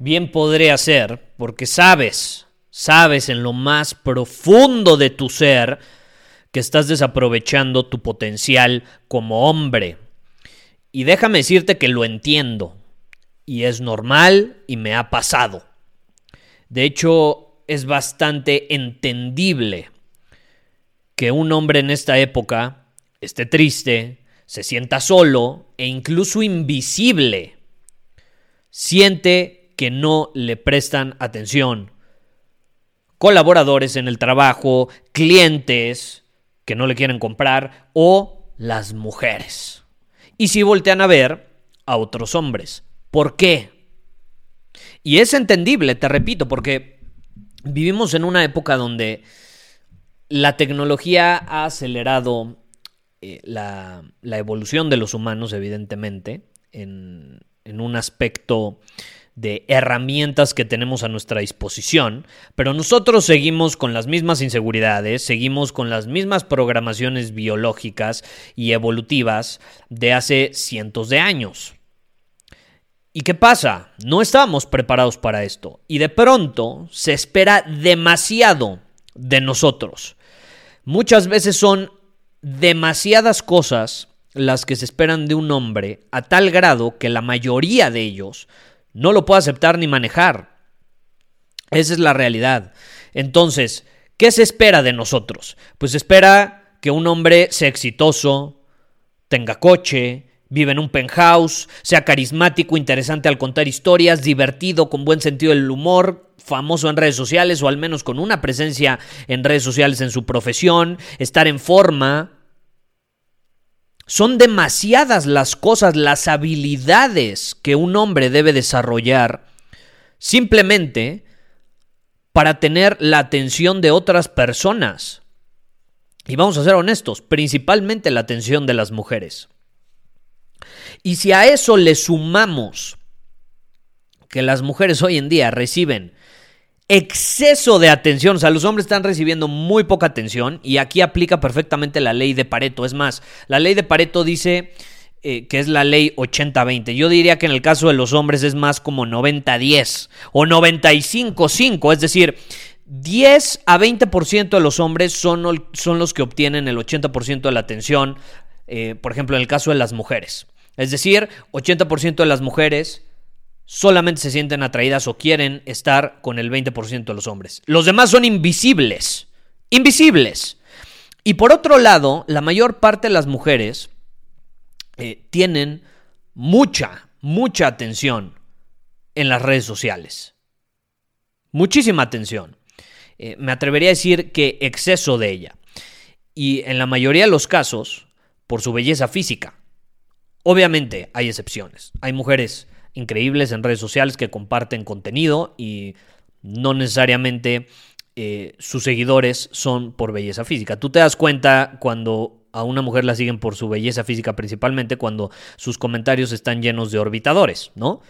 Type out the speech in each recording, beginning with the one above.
bien podría ser porque sabes, sabes en lo más profundo de tu ser que estás desaprovechando tu potencial como hombre. Y déjame decirte que lo entiendo. Y es normal y me ha pasado. De hecho, es bastante entendible que un hombre en esta época esté triste, se sienta solo e incluso invisible. Siente que no le prestan atención. Colaboradores en el trabajo, clientes que no le quieren comprar o las mujeres. Y si voltean a ver a otros hombres. ¿Por qué? Y es entendible, te repito, porque vivimos en una época donde la tecnología ha acelerado eh, la, evolución de los humanos, evidentemente, en, en un aspecto de herramientas que tenemos a nuestra disposición, pero nosotros seguimos con las mismas inseguridades, seguimos con las mismas programaciones biológicas y evolutivas de hace cientos de años. ¿Y qué pasa? No estábamos preparados para esto y de pronto se espera demasiado de nosotros. Muchas veces son demasiadas cosas las que se esperan de un hombre a tal grado que la mayoría de ellos no lo puede aceptar ni manejar. Esa es la realidad. Entonces, ¿qué se espera de nosotros? Pues se espera que un hombre sea exitoso, tenga coche, vive en un penthouse, sea carismático, interesante al contar historias, divertido, con buen sentido del humor, famoso en redes sociales o al menos con una presencia en redes sociales en su profesión, estar en forma. Son demasiadas las cosas, las habilidades que un hombre debe desarrollar simplemente para tener la atención de otras personas. Y vamos a ser honestos, principalmente la atención de las mujeres. Y si a eso le sumamos que las mujeres hoy en día reciben exceso de atención. O sea, los hombres están recibiendo muy poca atención y aquí aplica perfectamente la ley de Pareto. Es más, la ley de Pareto dice eh, que es la ley 80-20. Yo diría que en el caso de los hombres es más como 90-10 o 95-5. Es decir, 10 a 20% de los hombres son, son, los que obtienen el 80% de la atención. Eh, por ejemplo, en el caso de las mujeres. Es decir, 80% de las mujeres solamente se sienten atraídas o quieren estar con el 20% de los hombres. Los demás son invisibles. Invisibles. Y por otro lado, la mayor parte de las mujeres eh, tienen mucha, mucha atención en las redes sociales. Muchísima atención. Eh, me atrevería a decir que exceso de ella. Y en la mayoría de los casos, por su belleza física. Obviamente hay excepciones. Hay mujeres increíbles en redes sociales que comparten contenido y no necesariamente eh, sus seguidores son por belleza física. Tú te das cuenta cuando a una mujer la siguen por su belleza física principalmente cuando sus comentarios están llenos de orbitadores, ¿no?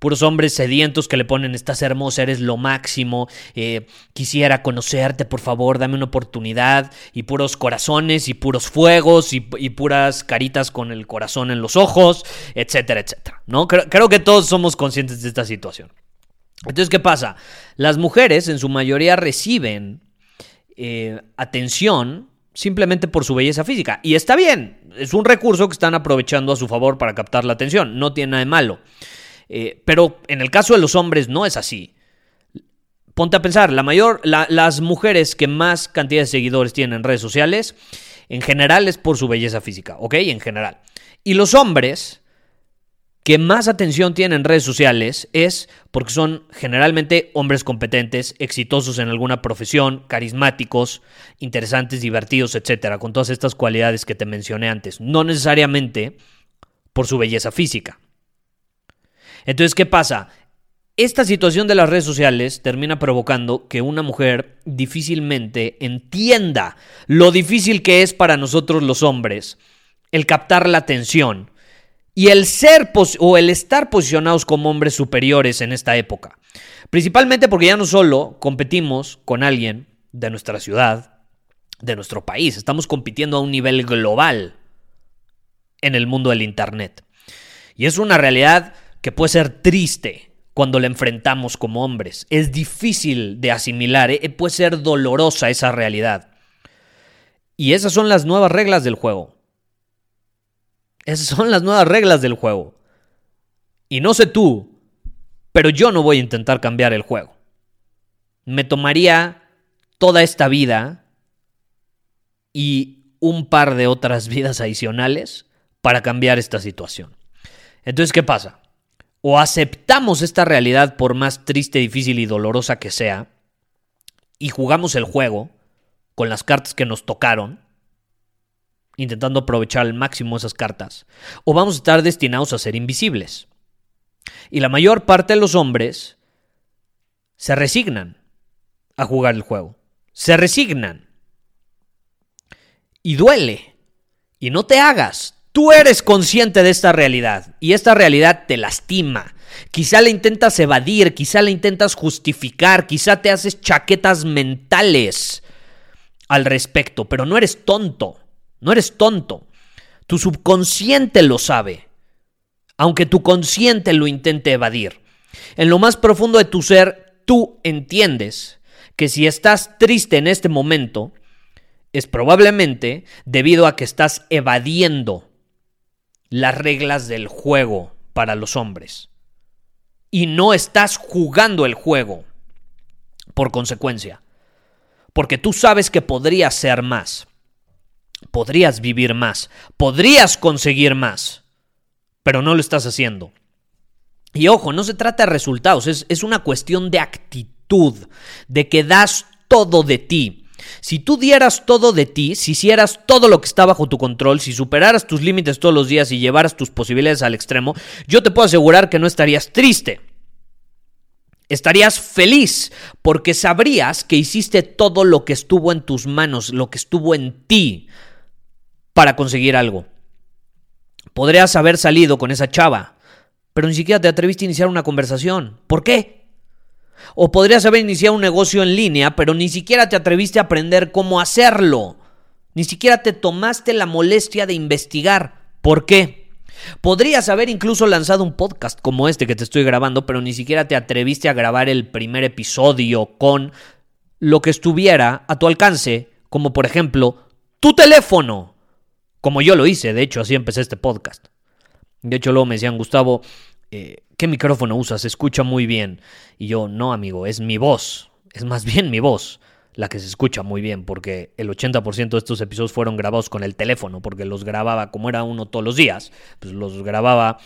Puros hombres sedientos que le ponen, estás hermosa, eres lo máximo, eh, quisiera conocerte, por favor, dame una oportunidad, y puros corazones, y puros fuegos, y, puras caritas con el corazón en los ojos, etcétera, etcétera. ¿no? Creo, que todos somos conscientes de esta situación. Entonces, ¿qué pasa? Las mujeres en su mayoría reciben eh, atención simplemente por su belleza física. Y está bien, es un recurso que están aprovechando a su favor para captar la atención, no tiene nada de malo. Eh, pero en el caso de los hombres no es así. Ponte a pensar, la mayor, las mujeres que más cantidad de seguidores tienen en redes sociales, en general es por su belleza física, ¿ok? En general. Y los hombres que más atención tienen en redes sociales es porque son generalmente hombres competentes, exitosos en alguna profesión, carismáticos, interesantes, divertidos, etcétera, con todas estas cualidades que te mencioné antes. No necesariamente por su belleza física. Entonces, ¿qué pasa? Esta situación de las redes sociales termina provocando que una mujer difícilmente entienda lo difícil que es para nosotros los hombres el captar la atención y el ser o el estar posicionados como hombres superiores en esta época. Principalmente porque ya no solo competimos con alguien de nuestra ciudad, de nuestro país, estamos compitiendo a un nivel global en el mundo del Internet. Y es una realidad que puede ser triste cuando la enfrentamos como hombres. Es difícil de asimilar, ¿eh? puede ser dolorosa esa realidad. Y esas son las nuevas reglas del juego. Esas son las nuevas reglas del juego. Y no sé tú, pero yo no voy a intentar cambiar el juego. Me tomaría toda esta vida y un par de otras vidas adicionales para cambiar esta situación. Entonces, ¿qué pasa? O aceptamos esta realidad por más triste, difícil y dolorosa que sea, y jugamos el juego con las cartas que nos tocaron, intentando aprovechar al máximo esas cartas, o vamos a estar destinados a ser invisibles. Y la mayor parte de los hombres se resignan a jugar el juego. Se resignan. Y duele. Y no te hagas. Tú eres consciente de esta realidad y esta realidad te lastima. Quizá la intentas evadir, quizá la intentas justificar, quizá te haces chaquetas mentales al respecto, pero no eres tonto, no eres tonto. Tu subconsciente lo sabe, aunque tu consciente lo intente evadir. En lo más profundo de tu ser, tú entiendes que si estás triste en este momento, es probablemente debido a que estás evadiendo las reglas del juego para los hombres. Y no estás jugando el juego por consecuencia. Porque tú sabes que podrías ser más. Podrías vivir más. Podrías conseguir más. Pero no lo estás haciendo. Y ojo, no se trata de resultados, es, es una cuestión de actitud, de que das todo de ti. Si tú dieras todo de ti, si hicieras todo lo que está bajo tu control, si superaras tus límites todos los días y llevaras tus posibilidades al extremo, yo te puedo asegurar que no estarías triste. Estarías feliz porque sabrías que hiciste todo lo que estuvo en tus manos, lo que estuvo en ti para conseguir algo. Podrías haber salido con esa chava, pero ni siquiera te atreviste a iniciar una conversación. ¿Por qué? O podrías haber iniciado un negocio en línea, pero ni siquiera te atreviste a aprender cómo hacerlo. Ni siquiera te tomaste la molestia de investigar. ¿Por qué? Podrías haber incluso lanzado un podcast como este que te estoy grabando, pero ni siquiera te atreviste a grabar el primer episodio con lo que estuviera a tu alcance, como por ejemplo tu teléfono. Como yo lo hice, de hecho así empecé este podcast. De hecho luego me decían, Gustavo, eh, ¿qué micrófono usas? Escucha muy bien. Y yo, no, amigo, es mi voz. Es más bien mi voz la que se escucha muy bien, porque el 80% de estos episodios fueron grabados con el teléfono, porque los grababa, como era uno todos los días, pues los grababa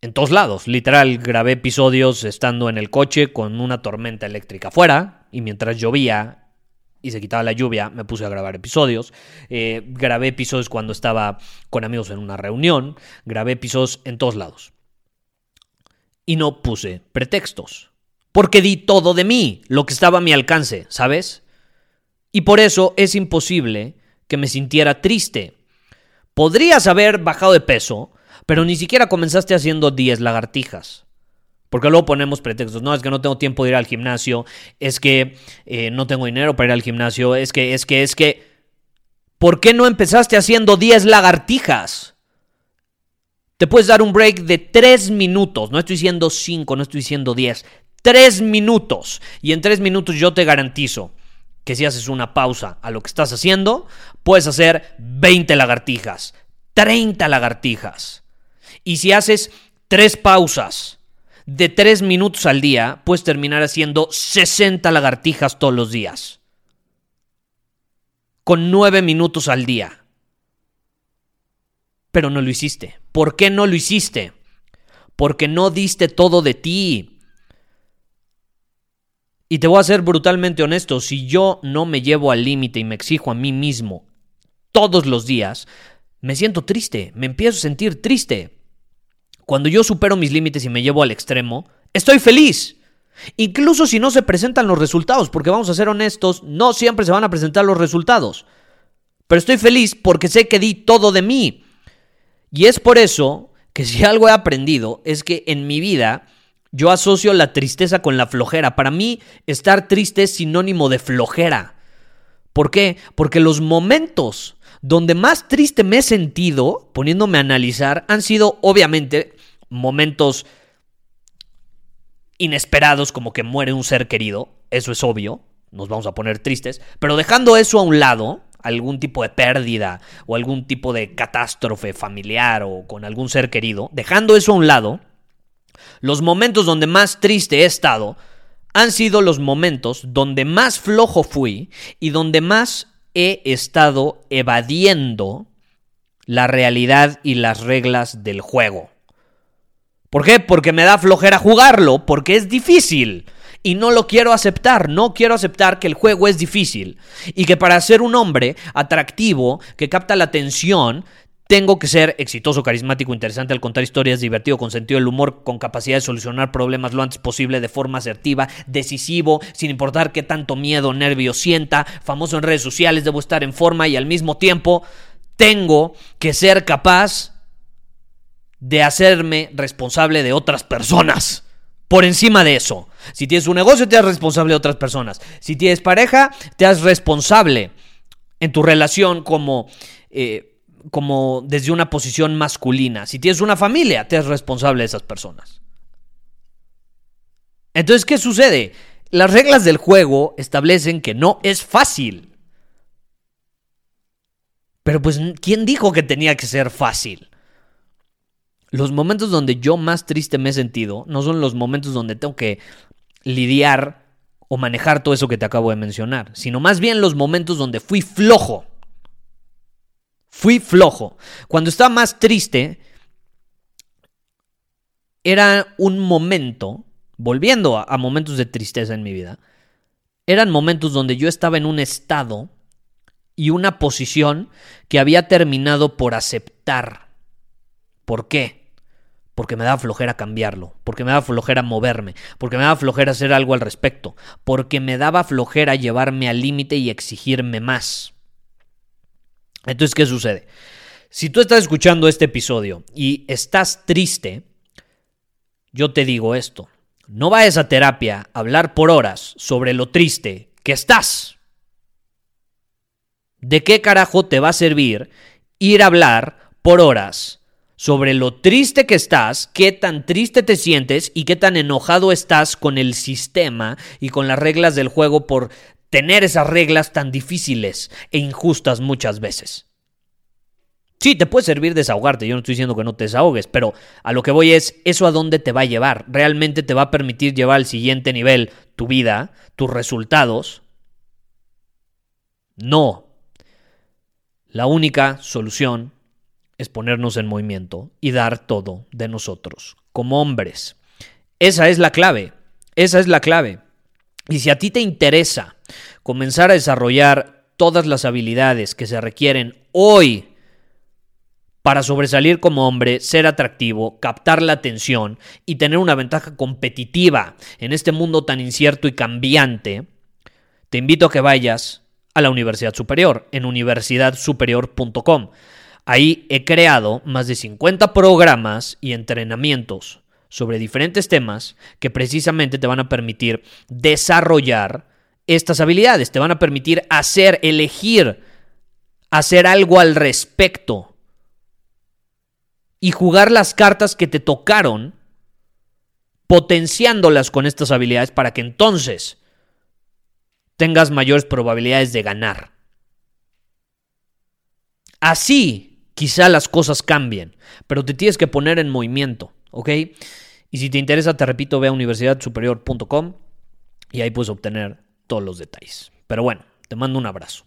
en todos lados. Literal, grabé episodios estando en el coche con una tormenta eléctrica afuera, y mientras llovía y se quitaba la lluvia, me puse a grabar episodios. Eh, grabé episodios cuando estaba con amigos en una reunión, grabé episodios en todos lados y no puse pretextos. Porque di todo de mí, lo que estaba a mi alcance, ¿sabes? Y por eso es imposible que me sintiera triste. Podrías haber bajado de peso, pero ni siquiera comenzaste haciendo 10 lagartijas. Porque luego ponemos pretextos. No, es que no tengo tiempo de ir al gimnasio. Es que eh, no tengo dinero para ir al gimnasio. Es que, es que, es que... ¿Por qué no empezaste haciendo 10 lagartijas? Te puedes dar un break de 3 minutos. No estoy diciendo 5, no estoy diciendo 10. 3 minutos. Y en 3 minutos yo te garantizo que si haces una pausa a lo que estás haciendo, puedes hacer 20 lagartijas, 30 lagartijas. Y si haces 3 pausas de 3 minutos al día, puedes terminar haciendo 60 lagartijas todos los días. Con 9 minutos al día. Pero no lo hiciste. ¿Por qué no lo hiciste? Porque no diste todo de ti. Y te voy a ser brutalmente honesto, si yo no me llevo al límite y me exijo a mí mismo todos los días, me siento triste, me empiezo a sentir triste. Cuando yo supero mis límites y me llevo al extremo, estoy feliz. Incluso si no se presentan los resultados, porque vamos a ser honestos, no siempre se van a presentar los resultados. Pero estoy feliz porque sé que di todo de mí. Y es por eso que si algo he aprendido es que en mi vida yo asocio la tristeza con la flojera. Para mí estar triste es sinónimo de flojera. ¿Por qué? Porque los momentos donde más triste me he sentido, poniéndome a analizar, han sido obviamente momentos inesperados como que muere un ser querido, eso es obvio, nos vamos a poner tristes, pero dejando eso a un lado, algún tipo de pérdida o algún tipo de catástrofe familiar o con algún ser querido, dejando eso a un lado, los momentos donde más triste he estado han sido los momentos donde más flojo fui y donde más he estado evadiendo la realidad y las reglas del juego. ¿Por qué? Porque me da flojera jugarlo, porque es difícil. Y no lo quiero aceptar, no quiero aceptar que el juego es difícil. Y que para ser un hombre atractivo, que capta la atención, tengo que ser exitoso, carismático, interesante al contar historias, divertido, con sentido del humor, con capacidad de solucionar problemas lo antes posible de forma asertiva, decisivo, sin importar qué tanto miedo o nervio sienta, famoso en redes sociales, debo estar en forma y al mismo tiempo tengo que ser capaz de hacerme responsable de otras personas. Por encima de eso, si tienes un negocio, te haces responsable de otras personas. Si tienes pareja, te haces responsable en tu relación como... Eh, como desde una posición masculina. Si tienes una familia, te es responsable de esas personas. Entonces, ¿qué sucede? Las reglas del juego establecen que no es fácil. Pero pues, ¿quién dijo que tenía que ser fácil? Los momentos donde yo más triste me he sentido no son los momentos donde tengo que lidiar o manejar todo eso que te acabo de mencionar, sino más bien los momentos donde fui flojo. Fui flojo. Cuando estaba más triste, era un momento, volviendo a, momentos de tristeza en mi vida, eran momentos donde yo estaba en un estado y una posición que había terminado por aceptar. ¿Por qué? Porque me daba flojera cambiarlo, porque me daba flojera moverme, porque me daba flojera hacer algo al respecto, porque me daba flojera llevarme al límite y exigirme más. Entonces, ¿qué sucede? Si tú estás escuchando este episodio y estás triste, yo te digo esto. No vayas a terapia a hablar por horas sobre lo triste que estás. ¿De qué carajo te va a servir ir a hablar por horas sobre lo triste que estás, qué tan triste te sientes y qué tan enojado estás con el sistema y con las reglas del juego por tener esas reglas tan difíciles e injustas muchas veces. Sí, te puede servir desahogarte, yo no estoy diciendo que no te desahogues, pero a lo que voy es, ¿eso a dónde te va a llevar? ¿Realmente te va a permitir llevar al siguiente nivel tu vida, tus resultados? No. La única solución es ponernos en movimiento y dar todo de nosotros, como hombres. Esa es la clave, esa es la clave. Y si a ti te interesa comenzar a desarrollar todas las habilidades que se requieren hoy para sobresalir como hombre, ser atractivo, captar la atención y tener una ventaja competitiva en este mundo tan incierto y cambiante, te invito a que vayas a la Universidad Superior en universidadsuperior.com. Ahí he creado más de 50 programas y entrenamientos sobre diferentes temas que precisamente te van a permitir desarrollar estas habilidades, te van a permitir hacer, elegir, hacer algo al respecto y jugar las cartas que te tocaron, potenciándolas con estas habilidades para que entonces tengas mayores probabilidades de ganar. Así quizá las cosas cambien, pero te tienes que poner en movimiento, ¿ok? Y si te interesa, te repito, ve a universidadsuperior.com y ahí puedes obtener todos los detalles. Pero bueno, te mando un abrazo.